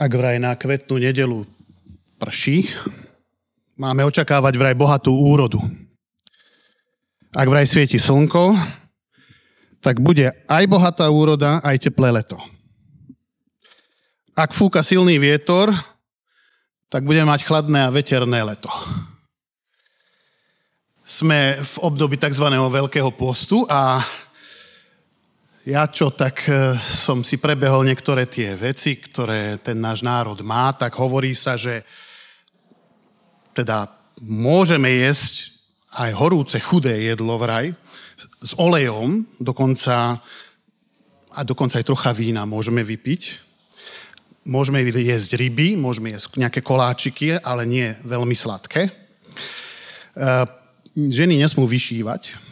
Ak vraj na kvetnú nedelu prší, máme očakávať vraj bohatú úrodu. Ak vraj svieti slnko, tak bude aj bohatá úroda, aj teplé leto. Ak fúka silný vietor, tak budeme mať chladné a veterné leto. Sme v období tzv. veľkého postu a ja čo, tak e, som si prebehol niektoré tie veci, ktoré ten náš národ má, tak hovorí sa, že teda môžeme jesť aj horúce, chudé jedlo vraj, s olejom, dokonca, a dokonca aj trocha vína môžeme vypiť. Môžeme jesť ryby, môžeme jesť nejaké koláčiky, ale nie veľmi sladké. E, ženy nesmú vyšívať,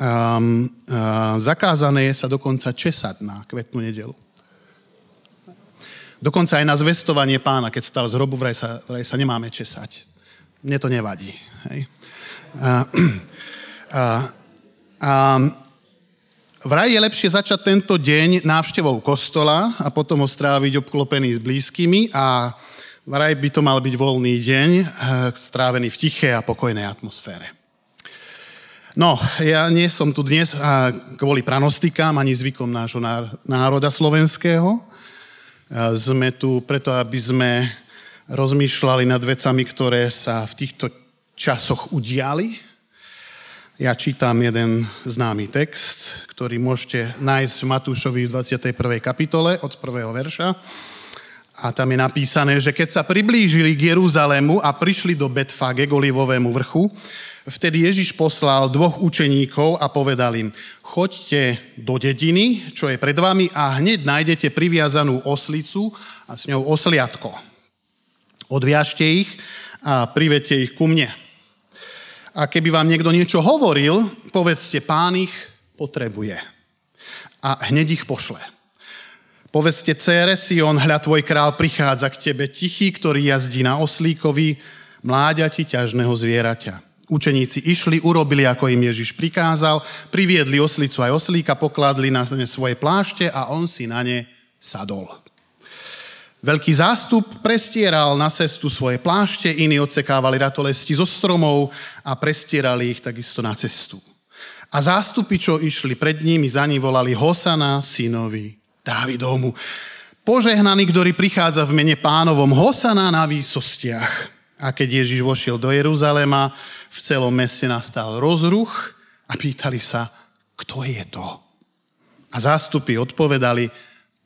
um, uh, zakázané je sa dokonca česať na kvetnú nedelu. Dokonca aj na zvestovanie pána, keď stal z hrobu, vraj sa, vraj sa nemáme česať. Mne to nevadí. Hej. Uh, uh, uh, vraj je lepšie začať tento deň návštevou kostola a potom ho stráviť obklopený s blízkymi a vraj by to mal byť voľný deň, strávený v tiché a pokojnej atmosfére. No, ja nie som tu dnes kvôli pranostikám ani zvykom nášho národa slovenského. Sme tu preto, aby sme rozmýšľali nad vecami, ktoré sa v týchto časoch udiali. Ja čítam jeden známy text, ktorý môžete nájsť v Matúšovi v 21. kapitole od prvého verša. A tam je napísané, že keď sa priblížili k Jeruzalému a prišli do Betfage, k Olivovému vrchu, Vtedy Ježiš poslal dvoch učeníkov a povedal im, choďte do dediny, čo je pred vami a hneď nájdete priviazanú oslicu a s ňou osliatko. Odviažte ich a privedte ich ku mne. A keby vám niekto niečo hovoril, povedzte, pán ich potrebuje. A hneď ich pošle. Povedzte, cére Sion, hľa tvoj král prichádza k tebe, tichý, ktorý jazdí na oslíkovi, mláďati ťažného zvieraťa. Učeníci išli, urobili, ako im Ježiš prikázal, priviedli oslicu aj oslíka, pokladli na ne svoje plášte a on si na ne sadol. Veľký zástup prestieral na cestu svoje plášte, iní odsekávali ratolesti zo stromov a prestierali ich takisto na cestu. A zástupy, čo išli pred nimi, za ním volali Hosana, synovi Dávidovmu. Požehnaný, ktorý prichádza v mene pánovom, Hosana na výsostiach. A keď Ježiš vošiel do Jeruzalema, v celom meste nastal rozruch a pýtali sa, kto je to? A zástupy odpovedali,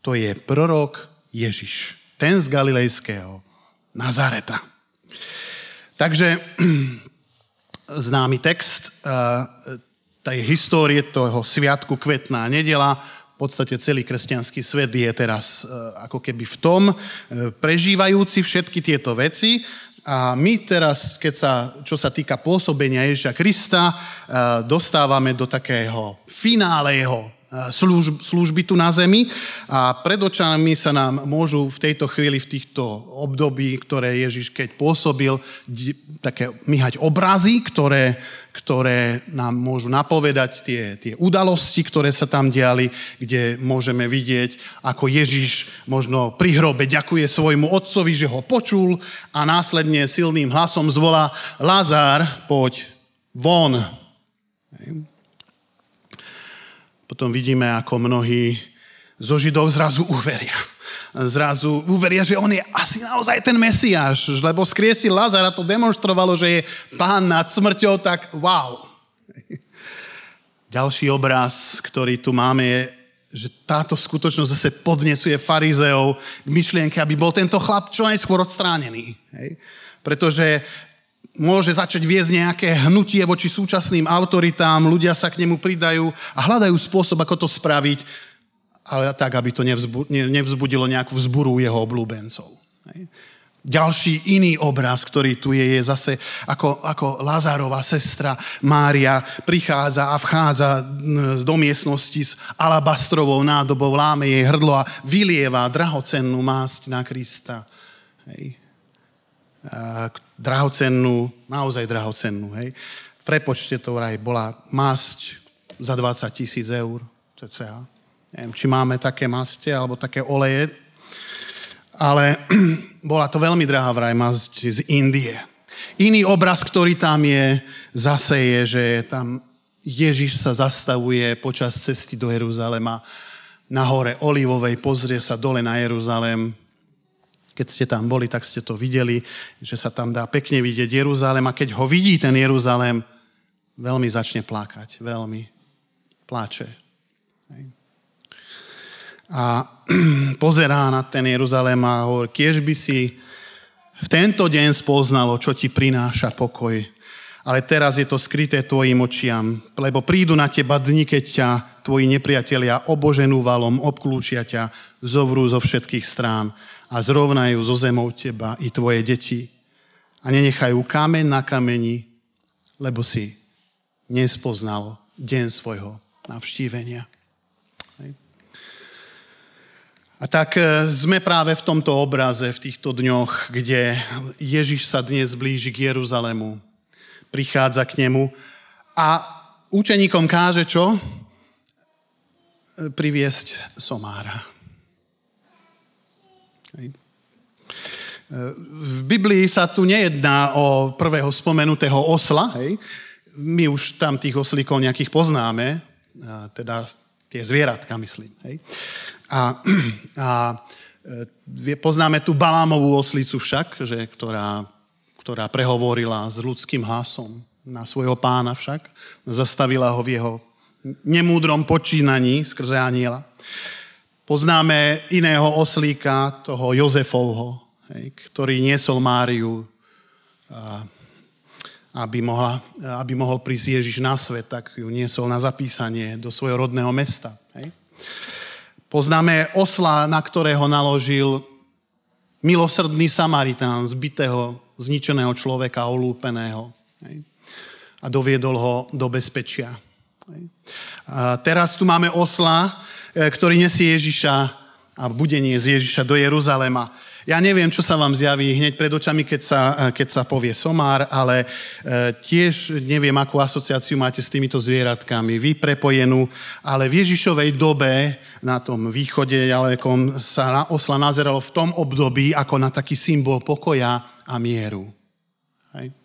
to je prorok Ježiš, ten z Galilejského Nazareta. Takže známy text eh, tej histórie toho sviatku kvetná nedela, v podstate celý kresťanský svet je teraz eh, ako keby v tom, eh, prežívajúci všetky tieto veci. A my teraz, keď sa, čo sa týka pôsobenia Ježiša Krista, eh, dostávame do takého finále jeho služb, služby tu na zemi a pred očami sa nám môžu v tejto chvíli, v týchto období, ktoré Ježiš keď pôsobil, také myhať obrazy, ktoré, ktoré nám môžu napovedať tie, tie udalosti, ktoré sa tam diali, kde môžeme vidieť, ako Ježiš možno pri hrobe ďakuje svojmu otcovi, že ho počul a následne silným hlasom zvolá Lazár, poď von. Potom vidíme, ako mnohí zo Židov zrazu uveria. Zrazu uveria, že on je asi naozaj ten Mesiáš, lebo skriesil Lazara, to demonstrovalo, že je pán nad smrťou, tak wow. Ďalší obraz, ktorý tu máme, je, že táto skutočnosť zase podnecuje farizeov k myšlienke, aby bol tento chlap čo najskôr odstránený. Hej? Pretože môže začať viesť nejaké hnutie voči súčasným autoritám, ľudia sa k nemu pridajú a hľadajú spôsob, ako to spraviť, ale tak, aby to nevzbudilo nejakú vzburu jeho oblúbencov. Ďalší iný obraz, ktorý tu je, je zase ako, ako Lazárová sestra Mária prichádza a vchádza do miestnosti s alabastrovou nádobou, láme jej hrdlo a vylieva drahocennú másť na Krista. Hej drahocennú, naozaj drahocennú. Hej. V prepočte to vraj bola masť za 20 tisíc eur, cca. Neviem, či máme také maste alebo také oleje. ale bola to veľmi drahá vraj masť z Indie. Iný obraz, ktorý tam je, zase je, že tam Ježiš sa zastavuje počas cesty do Jeruzalema na hore Olivovej, pozrie sa dole na Jeruzalem. Keď ste tam boli, tak ste to videli, že sa tam dá pekne vidieť Jeruzalem a keď ho vidí ten Jeruzalem, veľmi začne plakať, veľmi pláče. A pozerá na ten Jeruzalém a hovorí, kiež by si v tento deň spoznalo, čo ti prináša pokoj. Ale teraz je to skryté tvojim očiam, lebo prídu na teba dni, keď ťa tvoji nepriatelia oboženú valom obklúčia ťa, zovrú zo všetkých strán a zrovnajú zo zemou teba i tvoje deti. A nenechajú kameň na kameni, lebo si nespoznal deň svojho navštívenia. A tak e, sme práve v tomto obraze, v týchto dňoch, kde Ježiš sa dnes blíži k Jeruzalému, prichádza k nemu a učeníkom káže čo? E, priviesť somára. Hej. E, v Biblii sa tu nejedná o prvého spomenutého osla, hej. my už tam tých oslíkov nejakých poznáme, teda tie zvieratka, myslím. Hej. A, a e, poznáme tu Balámovú oslicu však, že, ktorá, ktorá prehovorila s ľudským hlasom na svojho pána však. Zastavila ho v jeho nemúdrom počínaní skrze aniela. Poznáme iného oslíka, toho Jozefovho, hej, ktorý niesol Máriu aby, mohla, aby mohol prísť Ježiš na svet, tak ju niesol na zapísanie do svojho rodného mesta. Hej. Poznáme osla, na ktorého naložil milosrdný Samaritán, zbytého, zničeného človeka, olúpeného. Hej. A doviedol ho do bezpečia. Hej. A teraz tu máme osla, e, ktorý nesie Ježiša a bude niesť Ježiša do Jeruzalema. Ja neviem, čo sa vám zjaví hneď pred očami, keď sa, keď sa povie somár, ale e, tiež neviem, akú asociáciu máte s týmito zvieratkami. Vy prepojenú, ale v Ježišovej dobe na tom východe ďalekom sa na osla nazeralo v tom období ako na taký symbol pokoja a mieru. Hej.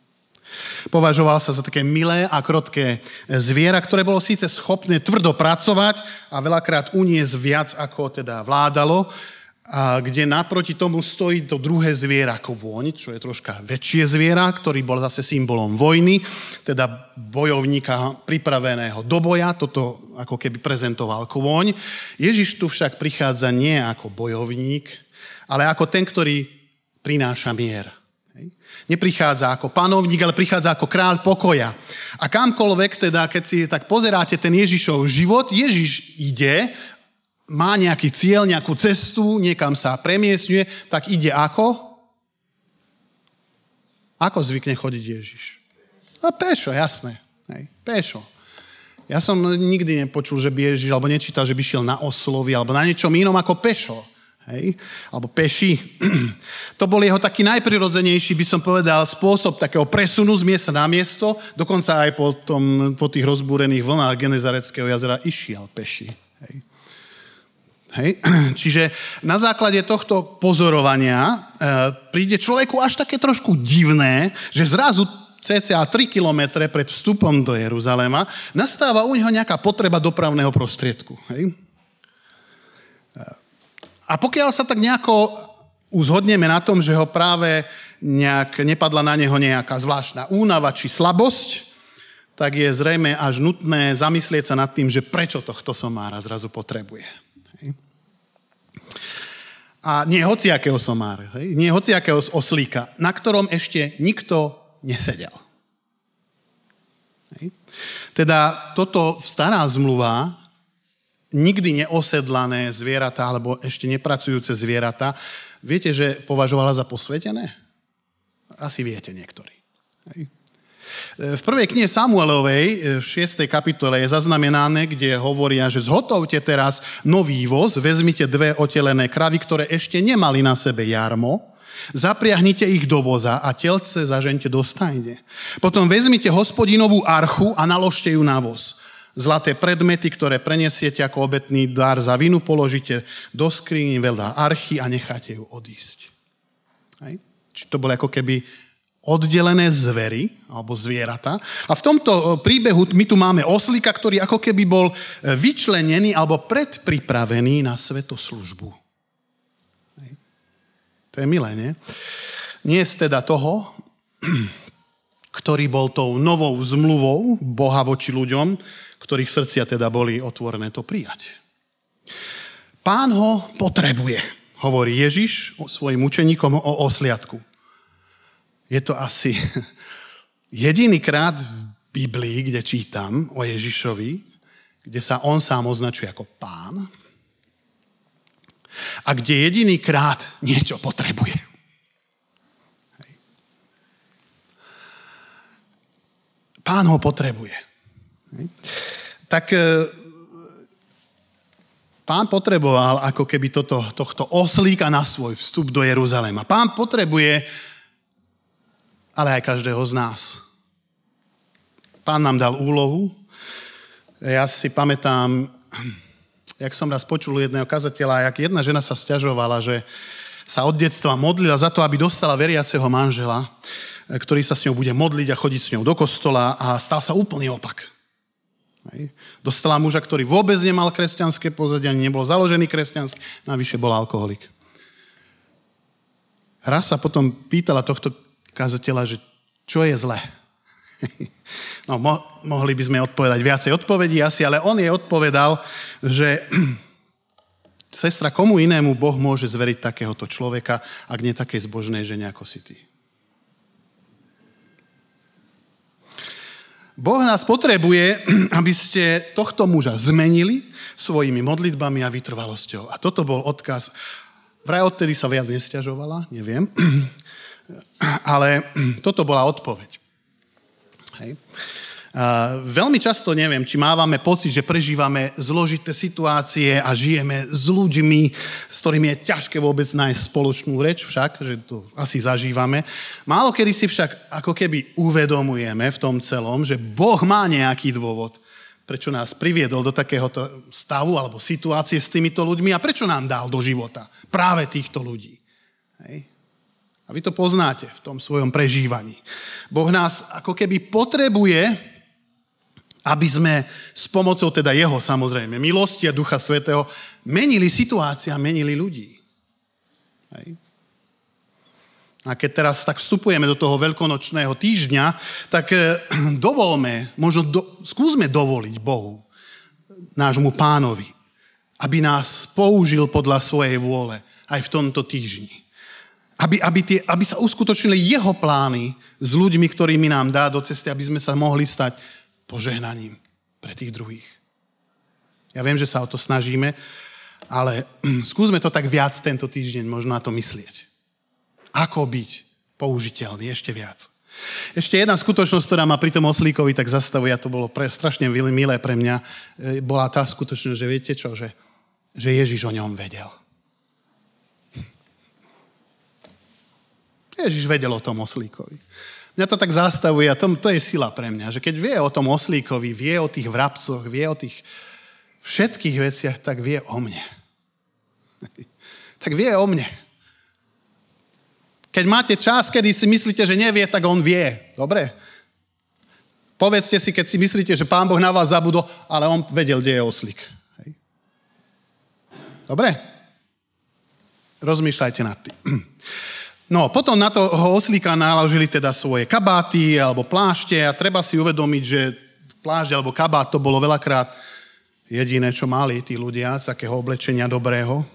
Považoval sa za také milé a krotké zviera, ktoré bolo síce schopné tvrdo pracovať a veľakrát uniesť viac, ako teda vládalo, a kde naproti tomu stojí to druhé zviera ako vôň, čo je troška väčšie zviera, ktorý bol zase symbolom vojny, teda bojovníka pripraveného do boja, toto ako keby prezentoval kôň. Ježiš tu však prichádza nie ako bojovník, ale ako ten, ktorý prináša mier. Neprichádza ako panovník, ale prichádza ako kráľ pokoja. A kamkoľvek, teda, keď si tak pozeráte ten Ježišov život, Ježiš ide má nejaký cieľ, nejakú cestu, niekam sa premiesňuje, tak ide ako? Ako zvykne chodiť Ježiš? No pešo, jasné. Hej, pešo. Ja som nikdy nepočul, že by Ježiš, alebo nečítal, že by šiel na oslovi, alebo na niečom inom ako pešo. Hej? Alebo peši. To bol jeho taký najprirodzenejší, by som povedal, spôsob takého presunu z miesta na miesto. Dokonca aj po, tom, po tých rozbúrených vlnách Genezareckého jazera išiel peši. Hej? Hej? Čiže na základe tohto pozorovania e, príde človeku až také trošku divné, že zrazu cca 3 kilometre pred vstupom do Jeruzalema nastáva u neho nejaká potreba dopravného prostriedku. Hej? E, a pokiaľ sa tak nejako uzhodneme na tom, že ho práve nejak nepadla na neho nejaká zvláštna únava či slabosť, tak je zrejme až nutné zamyslieť sa nad tým, že prečo tohto somára zrazu potrebuje. A nie hociakého somára, hej? nie hociakého oslíka, na ktorom ešte nikto nesedel. Hej? Teda toto stará zmluva, nikdy neosedlané zvieratá, alebo ešte nepracujúce zvieratá, viete, že považovala za posvetené? Asi viete niektorí. Hej? V prvej knihe Samuelovej, e, v 6. kapitole, je zaznamenané, kde hovoria, že zhotovte teraz nový voz, vezmite dve otelené kravy, ktoré ešte nemali na sebe jarmo, zapriahnite ich do voza a telce zažente do stajne. Potom vezmite hospodinovú archu a naložte ju na voz. Zlaté predmety, ktoré prenesiete ako obetný dar za vinu, položíte do skriní veľa archy a necháte ju odísť. Hej. Či to bolo ako keby oddelené zvery alebo zvieratá. A v tomto e, príbehu my tu máme oslíka, ktorý ako keby bol e, vyčlenený alebo predpripravený na svetoslužbu. To je milé, nie? Nie je teda toho, ktorý bol tou novou zmluvou Boha voči ľuďom, ktorých srdcia teda boli otvorené to prijať. Pán ho potrebuje, hovorí Ježiš svojim učeníkom o osliadku. Je to asi jediný krát v Biblii, kde čítam o Ježišovi, kde sa on sám označuje ako pán a kde jediný krát niečo potrebuje. Pán ho potrebuje. Tak e, pán potreboval ako keby toto, tohto oslíka na svoj vstup do Jeruzalema. Pán potrebuje, ale aj každého z nás. Pán nám dal úlohu. Ja si pamätám, jak som raz počul jedného kazateľa, jak jedna žena sa stiažovala, že sa od detstva modlila za to, aby dostala veriaceho manžela, ktorý sa s ňou bude modliť a chodiť s ňou do kostola a stal sa úplný opak. Hej. Dostala muža, ktorý vôbec nemal kresťanské pozadie, ani nebol založený kresťanský, navyše bol alkoholik. Raz sa potom pýtala tohto kazateľa, že čo je zle. No, mo- mohli by sme odpovedať viacej odpovedí asi, ale on jej odpovedal, že sestra, komu inému Boh môže zveriť takéhoto človeka, ak nie takej zbožnej žene ako si ty. Boh nás potrebuje, aby ste tohto muža zmenili svojimi modlitbami a vytrvalosťou. A toto bol odkaz. Vraj odtedy sa viac nestiažovala, neviem. Ale toto bola odpoveď. Hej. Veľmi často neviem, či mávame pocit, že prežívame zložité situácie a žijeme s ľuďmi, s ktorými je ťažké vôbec nájsť spoločnú reč však, že to asi zažívame. Málo kedy si však ako keby uvedomujeme v tom celom, že Boh má nejaký dôvod, prečo nás priviedol do takéhoto stavu alebo situácie s týmito ľuďmi a prečo nám dal do života práve týchto ľudí. Hej. A vy to poznáte v tom svojom prežívaní. Boh nás ako keby potrebuje aby sme s pomocou teda jeho, samozrejme, milosti a Ducha Svetého menili situácia, menili ľudí. Hej. A keď teraz tak vstupujeme do toho veľkonočného týždňa, tak eh, dovolme, možno do, skúsme dovoliť Bohu, nášmu pánovi, aby nás použil podľa svojej vôle aj v tomto týždni. Aby, aby, tie, aby sa uskutočnili jeho plány s ľuďmi, ktorými nám dá do cesty, aby sme sa mohli stať požehnaním pre tých druhých. Ja viem, že sa o to snažíme, ale skúsme to tak viac tento týždeň možno na to myslieť. Ako byť použiteľný ešte viac. Ešte jedna skutočnosť, ktorá ma pri tom oslíkovi tak zastavuje, a to bolo pre, strašne milé pre mňa, e, bola tá skutočnosť, že viete čo, že, že Ježiš o ňom vedel. Ježiš vedel o tom oslíkovi. Mňa to tak zastavuje a to, to je sila pre mňa, že keď vie o tom oslíkovi, vie o tých vrabcoch, vie o tých všetkých veciach, tak vie o mne. tak vie o mne. Keď máte čas, kedy si myslíte, že nevie, tak on vie. Dobre? Povedzte si, keď si myslíte, že Pán Boh na vás zabudol, ale on vedel, kde je oslík. Hej. Dobre? Rozmýšľajte nad tým. No, potom na toho oslíka naložili teda svoje kabáty alebo plášte a treba si uvedomiť, že plášť alebo kabát to bolo veľakrát jediné, čo mali tí ľudia z takého oblečenia dobrého.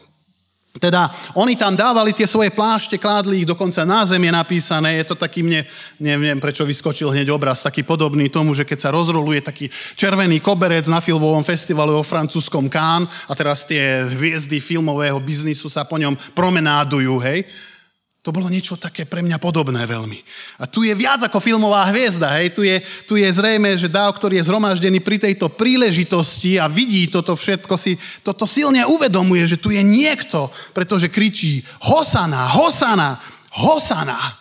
Teda oni tam dávali tie svoje plášte, kládli ich dokonca na zem je napísané. Je to taký mne, neviem prečo vyskočil hneď obraz, taký podobný tomu, že keď sa rozroluje taký červený koberec na filmovom festivale vo francúzskom Cannes a teraz tie hviezdy filmového biznisu sa po ňom promenádujú, hej to bolo niečo také pre mňa podobné veľmi. A tu je viac ako filmová hviezda. Hej? Tu, je, tu je zrejme, že dáv, ktorý je zhromaždený pri tejto príležitosti a vidí toto všetko, si toto silne uvedomuje, že tu je niekto, pretože kričí Hosana, Hosana, Hosana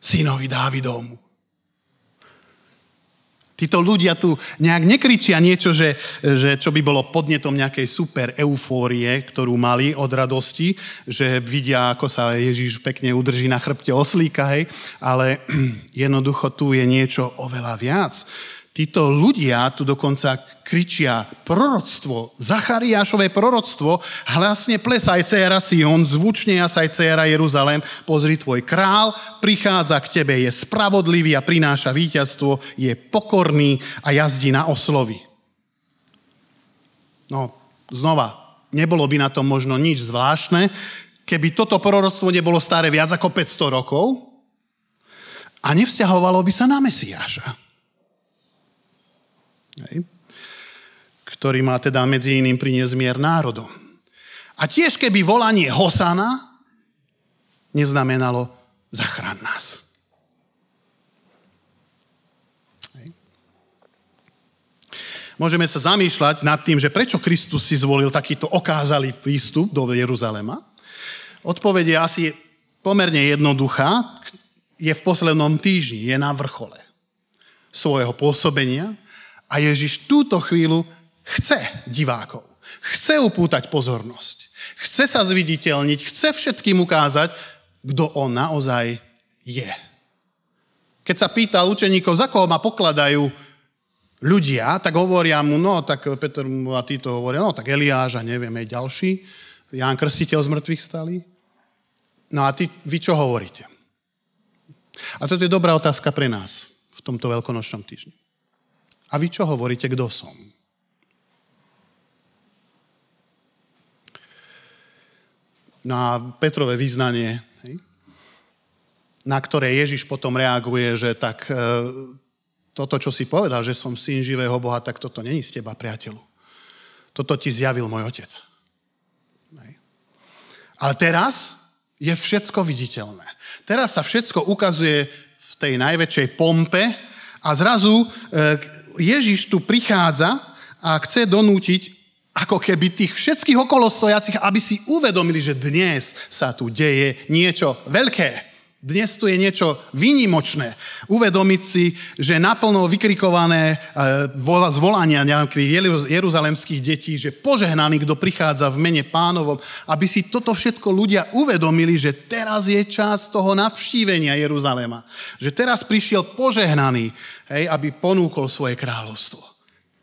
synovi Dávidovmu. Títo ľudia tu nejak nekričia niečo, že, že čo by bolo podnetom nejakej super eufórie, ktorú mali od radosti, že vidia, ako sa Ježiš pekne udrží na chrbte oslíka, hej, ale jednoducho tu je niečo oveľa viac. Títo ľudia tu dokonca kričia proroctvo, Zachariášové proroctvo, hlasne plesaj céra Sion, zvučne jasaj céra Jeruzalém, pozri tvoj král, prichádza k tebe, je spravodlivý a prináša víťazstvo, je pokorný a jazdí na oslovi. No, znova, nebolo by na tom možno nič zvláštne, keby toto proroctvo nebolo staré viac ako 500 rokov a nevzťahovalo by sa na Mesiáša. Hej. Ktorý má teda medzi iným priniesť mier národom. A tiež keby volanie Hosana neznamenalo zachrán nás. Hej. Môžeme sa zamýšľať nad tým, že prečo Kristus si zvolil takýto okázalý prístup do Jeruzalema. Odpoveď je asi pomerne jednoduchá. Je v poslednom týždni, je na vrchole svojho pôsobenia a Ježiš túto chvíľu chce divákov. Chce upútať pozornosť. Chce sa zviditeľniť, chce všetkým ukázať, kto on naozaj je. Keď sa pýta učeníkov, za koho ma pokladajú ľudia, tak hovoria mu, no tak Peter a títo hovoria, no tak Eliáš a neviem, aj ďalší, Ján Krstiteľ z mŕtvych stali. No a ty, vy čo hovoríte? A toto je dobrá otázka pre nás v tomto veľkonočnom týždni. A vy čo hovoríte, kto som? Na Petrové význanie, na ktoré Ježiš potom reaguje, že tak e, toto, čo si povedal, že som syn živého Boha, tak toto není z teba, priateľu. Toto ti zjavil môj otec. Hej. Ale teraz je všetko viditeľné. Teraz sa všetko ukazuje v tej najväčšej pompe a zrazu e, Ježiš tu prichádza a chce donútiť ako keby tých všetkých okolostojacich, aby si uvedomili, že dnes sa tu deje niečo veľké. Dnes tu je niečo výnimočné. Uvedomiť si, že naplno vykrikované e, zvolania nejakých jeruzalemských detí, že požehnaný, kto prichádza v mene pánovom, aby si toto všetko ľudia uvedomili, že teraz je čas toho navštívenia Jeruzalema. Že teraz prišiel požehnaný, hej, aby ponúkol svoje kráľovstvo.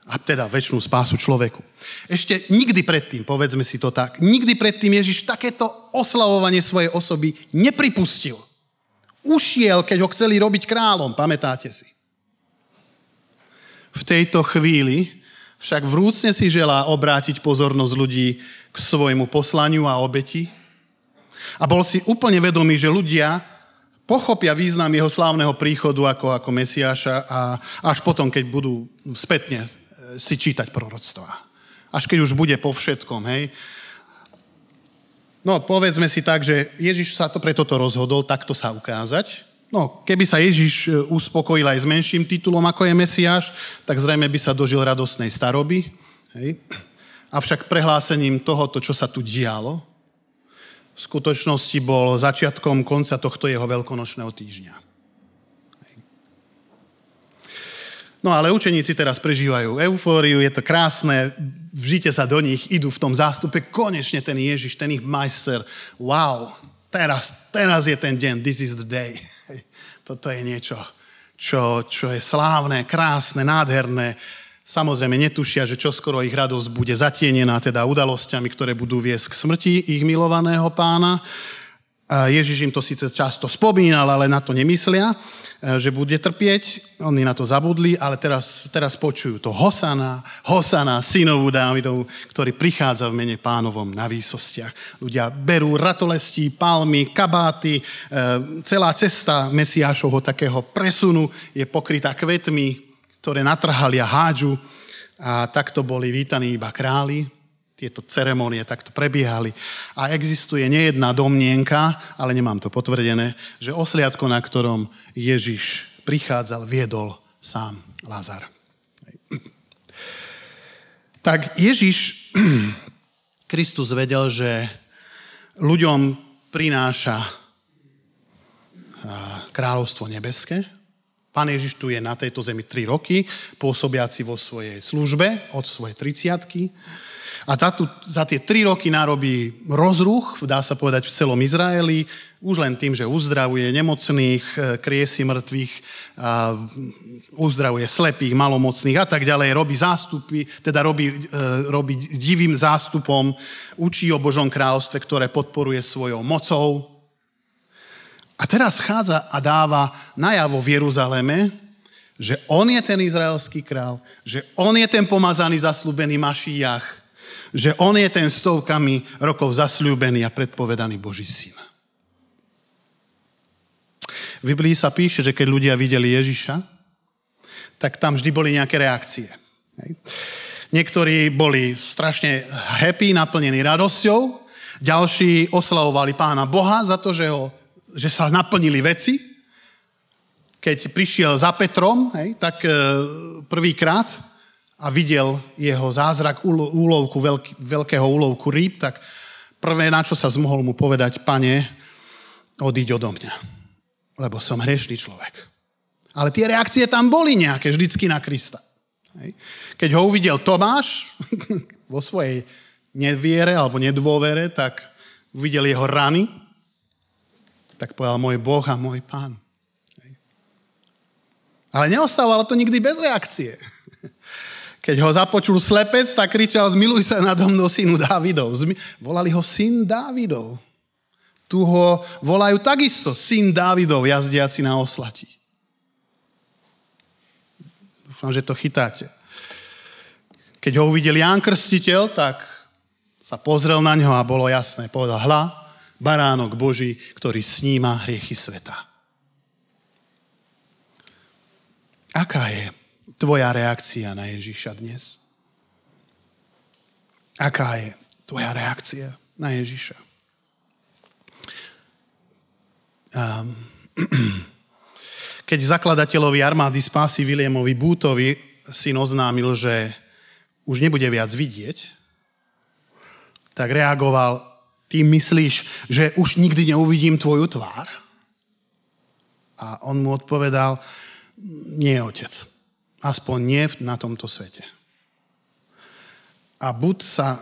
A teda väčšinu spásu človeku. Ešte nikdy predtým, povedzme si to tak, nikdy predtým Ježiš takéto oslavovanie svojej osoby nepripustil. Ušiel, keď ho chceli robiť kráľom, pamätáte si. V tejto chvíli však vrúcne si želá obrátiť pozornosť ľudí k svojmu poslaniu a obeti. A bol si úplne vedomý, že ľudia pochopia význam jeho slávneho príchodu ako, ako Mesiáša a až potom, keď budú spätne e, si čítať proroctvá. Až keď už bude po všetkom, hej, No, povedzme si tak, že Ježiš sa to preto rozhodol takto sa ukázať. No, keby sa Ježiš e, uspokojil aj s menším titulom, ako je Mesiáš, tak zrejme by sa dožil radostnej staroby. Hej. Avšak prehlásením tohoto, čo sa tu dialo, v skutočnosti bol začiatkom konca tohto jeho veľkonočného týždňa. No ale učeníci teraz prežívajú eufóriu, je to krásne, vžite sa do nich, idú v tom zástupe, konečne ten Ježiš, ten ich majster, wow, teraz, teraz je ten deň, this is the day. Toto je niečo, čo, čo je slávne, krásne, nádherné. Samozrejme netušia, že čoskoro ich radosť bude zatienená teda udalosťami, ktoré budú viesť k smrti ich milovaného pána. Ježiš im to síce často spomínal, ale na to nemyslia, e, že bude trpieť. Oni na to zabudli, ale teraz, teraz počujú to Hosana, Hosana, synovú Dávidov, ktorý prichádza v mene pánovom na výsostiach. Ľudia berú ratolestí, palmy, kabáty, e, celá cesta Mesiášovho takého presunu je pokrytá kvetmi, ktoré natrhali a hádžu. A takto boli vítaní iba králi, tieto ceremonie takto prebiehali. A existuje nejedná domnienka, ale nemám to potvrdené, že osliadko, na ktorom Ježiš prichádzal, viedol sám Lazar. Tak Ježiš, Kristus vedel, že ľuďom prináša kráľovstvo nebeské, Pán Ježiš tu je na tejto zemi 3 roky, pôsobiaci vo svojej službe od svojej 30 a tátu, za tie 3 roky narobí rozruch, dá sa povedať, v celom Izraeli, už len tým, že uzdravuje nemocných, e, kriesi mŕtvych, a uzdravuje slepých, malomocných a tak ďalej, robí zástupy, teda robí, e, robí divým zástupom, učí o Božom kráľovstve, ktoré podporuje svojou mocou, a teraz vchádza a dáva najavo v Jeruzaleme, že on je ten izraelský král, že on je ten pomazaný, zaslúbený Mašíjach, že on je ten stovkami rokov zasľúbený a predpovedaný Boží syn. V Biblii sa píše, že keď ľudia videli Ježiša, tak tam vždy boli nejaké reakcie. Niektorí boli strašne happy, naplnení radosťou, ďalší oslavovali pána Boha za to, že ho že sa naplnili veci. Keď prišiel za Petrom, hej, tak e, prvýkrát a videl jeho zázrak úlovku, veľký, veľkého úlovku rýb, tak prvé, na čo sa zmohol mu povedať, pane, odíď odo mňa, lebo som hriešný človek. Ale tie reakcie tam boli nejaké, vždycky na Krista. Keď ho uvidel Tomáš vo svojej neviere alebo nedôvere, tak uvidel jeho rany, tak povedal môj Boh a môj pán. Ale neostávalo to nikdy bez reakcie. Keď ho započul slepec, tak kričal, zmiluj sa nado mnou, synu Dávidov. Zmi- volali ho syn Dávidov. Tu ho volajú takisto syn Dávidov, jazdiaci na oslati. Dúfam, že to chytáte. Keď ho uvidel Ján Krstiteľ, tak sa pozrel na ňo a bolo jasné. Povedal, hla, baránok Boží, ktorý sníma hriechy sveta. Aká je tvoja reakcia na Ježiša dnes? Aká je tvoja reakcia na Ježiša? Um, keď zakladateľovi armády spásy Williamovi Bútovi syn oznámil, že už nebude viac vidieť, tak reagoval ty myslíš, že už nikdy neuvidím tvoju tvár? A on mu odpovedal, nie, otec. Aspoň nie na tomto svete. A Bud sa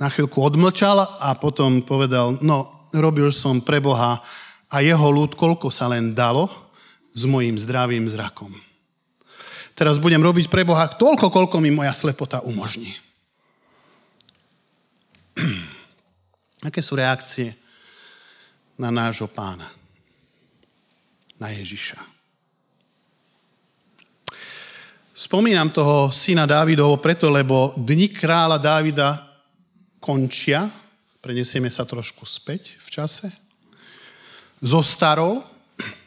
na chvíľku odmlčal a potom povedal, no, robil som pre Boha a jeho ľud, koľko sa len dalo, s mojim zdravým zrakom. Teraz budem robiť pre Boha toľko, koľko mi moja slepota umožní. Aké sú reakcie na nášho pána? Na Ježiša. Spomínam toho syna Dávidovo preto, lebo dni kráľa Dávida končia, prenesieme sa trošku späť v čase, zostarol,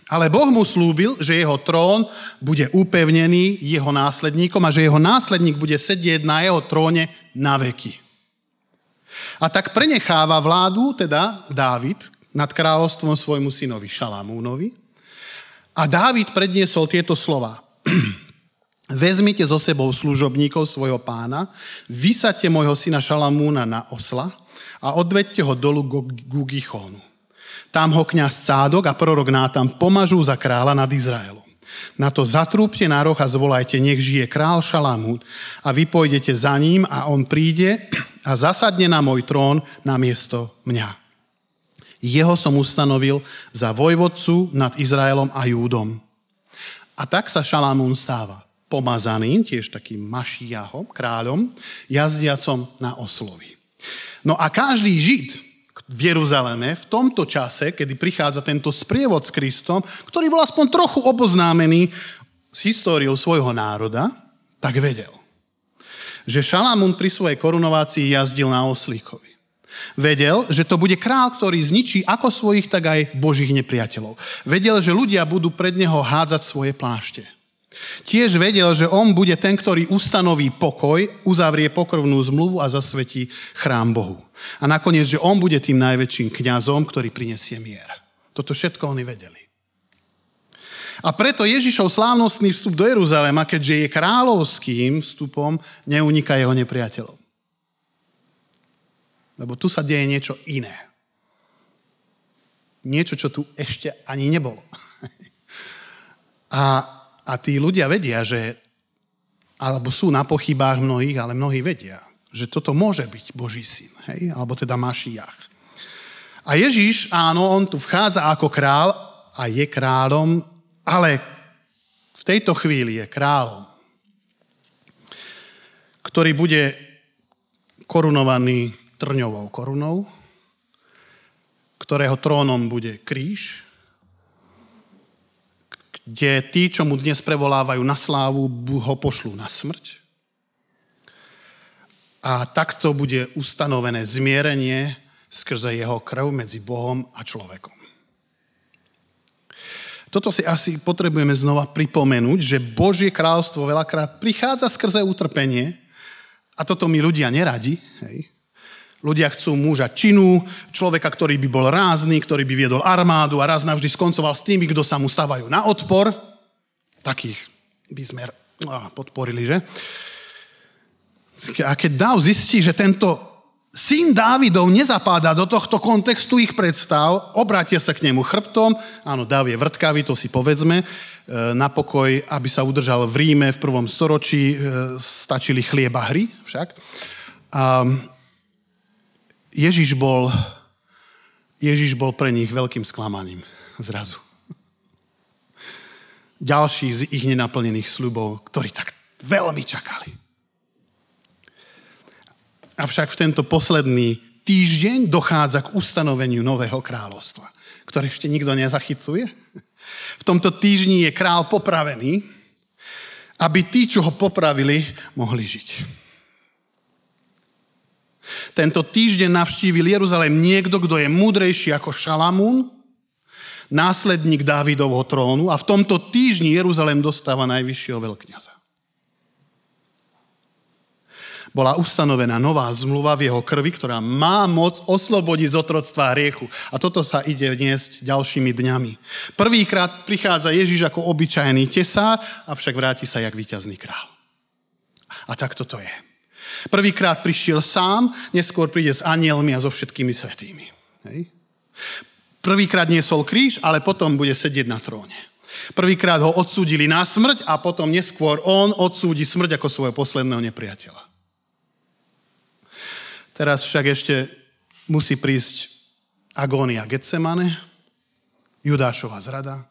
ale Boh mu slúbil, že jeho trón bude upevnený jeho následníkom a že jeho následník bude sedieť na jeho tróne na veky. A tak prenecháva vládu, teda Dávid, nad kráľovstvom svojmu synovi Šalamúnovi. A Dávid predniesol tieto slova. Vezmite so sebou služobníkov svojho pána, vysaďte môjho syna Šalamúna na osla a odvedte ho dolu ku Gichónu. Tam ho kniaz Cádok a prorok Nátam pomažú za kráľa nad Izraelom. Na to zatrúbte na roh a zvolajte, nech žije král Šalamún a vy pôjdete za ním a on príde a zasadne na môj trón na miesto mňa. Jeho som ustanovil za vojvodcu nad Izraelom a Júdom. A tak sa Šalamún stáva pomazaným, tiež takým mašiahom, kráľom, jazdiacom na oslovi. No a každý žid, v Jeruzaleme v tomto čase, kedy prichádza tento sprievod s Kristom, ktorý bol aspoň trochu oboznámený s históriou svojho národa, tak vedel, že Šalamún pri svojej korunovácii jazdil na oslíkovi. Vedel, že to bude král, ktorý zničí ako svojich, tak aj božích nepriateľov. Vedel, že ľudia budú pred neho hádzať svoje plášte. Tiež vedel, že on bude ten, ktorý ustanoví pokoj, uzavrie pokrvnú zmluvu a zasvetí chrám Bohu. A nakoniec, že on bude tým najväčším kňazom, ktorý prinesie mier. Toto všetko oni vedeli. A preto Ježišov slávnostný vstup do Jeruzalema, keďže je kráľovským vstupom, neuniká jeho nepriateľom. Lebo tu sa deje niečo iné. Niečo, čo tu ešte ani nebolo. A, a tí ľudia vedia, že, alebo sú na pochybách mnohých, ale mnohí vedia, že toto môže byť Boží syn, hej? alebo teda Mašiach. A Ježiš, áno, on tu vchádza ako král a je kráľom, ale v tejto chvíli je kráľom, ktorý bude korunovaný trňovou korunou, ktorého trónom bude kríž, kde tí, čo mu dnes prevolávajú na slávu, ho pošlú na smrť. A takto bude ustanovené zmierenie skrze jeho krv medzi Bohom a človekom. Toto si asi potrebujeme znova pripomenúť, že Božie kráľstvo veľakrát prichádza skrze utrpenie a toto my ľudia neradi. Hej. Ľudia chcú muža činu, človeka, ktorý by bol rázny, ktorý by viedol armádu a raz navždy skoncoval s tými, kto sa mu stávajú na odpor. Takých by sme podporili, že? A keď Dáv zistí, že tento syn Dávidov nezapáda do tohto kontextu ich predstav, obrátia sa k nemu chrbtom, áno, Dáv je vrtkavý, to si povedzme, na pokoj, aby sa udržal v Ríme v prvom storočí, stačili chlieba hry však. A Ježiš bol, Ježiš bol pre nich veľkým sklamaním zrazu. Ďalší z ich nenaplnených sľubov, ktorí tak veľmi čakali. Avšak v tento posledný týždeň dochádza k ustanoveniu nového kráľovstva, ktoré ešte nikto nezachycuje. V tomto týždni je král popravený, aby tí, čo ho popravili, mohli žiť. Tento týždeň navštívil Jeruzalém niekto, kto je múdrejší ako Šalamún, následník Dávidovho trónu a v tomto týždni Jeruzalém dostáva najvyššieho veľkňaza bola ustanovená nová zmluva v jeho krvi, ktorá má moc oslobodiť z otroctva hriechu. A toto sa ide dnes ďalšími dňami. Prvýkrát prichádza Ježiš ako obyčajný tesár, avšak vráti sa jak víťazný král. A tak toto je. Prvýkrát prišiel sám, neskôr príde s anielmi a so všetkými svetými. Hej? Prvýkrát niesol kríž, ale potom bude sedieť na tróne. Prvýkrát ho odsúdili na smrť a potom neskôr on odsúdi smrť ako svojho posledného nepriateľa. Teraz však ešte musí prísť agónia Getsemane, Judášova zrada,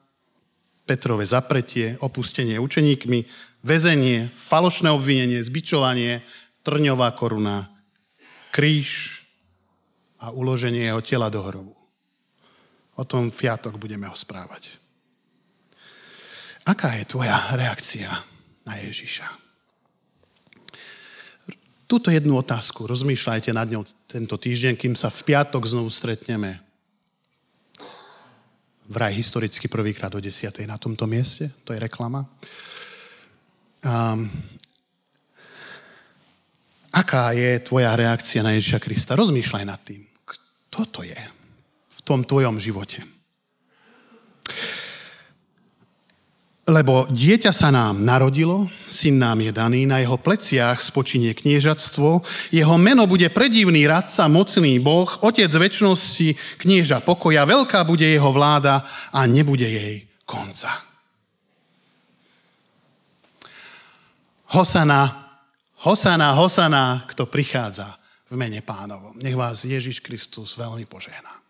Petrové zapretie, opustenie učeníkmi, väzenie, falošné obvinenie, zbičovanie, trňová koruna, kríž a uloženie jeho tela do hrobu. O tom v piatok budeme ho správať. Aká je tvoja reakcia na Ježiša? túto jednu otázku rozmýšľajte nad ňou tento týždeň, kým sa v piatok znovu stretneme. Vraj historicky prvýkrát o 10. na tomto mieste. To je reklama. Um, aká je tvoja reakcia na Ježiša Krista? Rozmýšľaj nad tým. Kto to je v tom tvojom živote? Lebo dieťa sa nám narodilo, syn nám je daný, na jeho pleciach spočinie kniežatstvo, jeho meno bude predivný radca, mocný boh, otec väčšnosti, knieža pokoja, veľká bude jeho vláda a nebude jej konca. Hosana, hosana, hosana, kto prichádza v mene pánovom. Nech vás Ježiš Kristus veľmi požehná.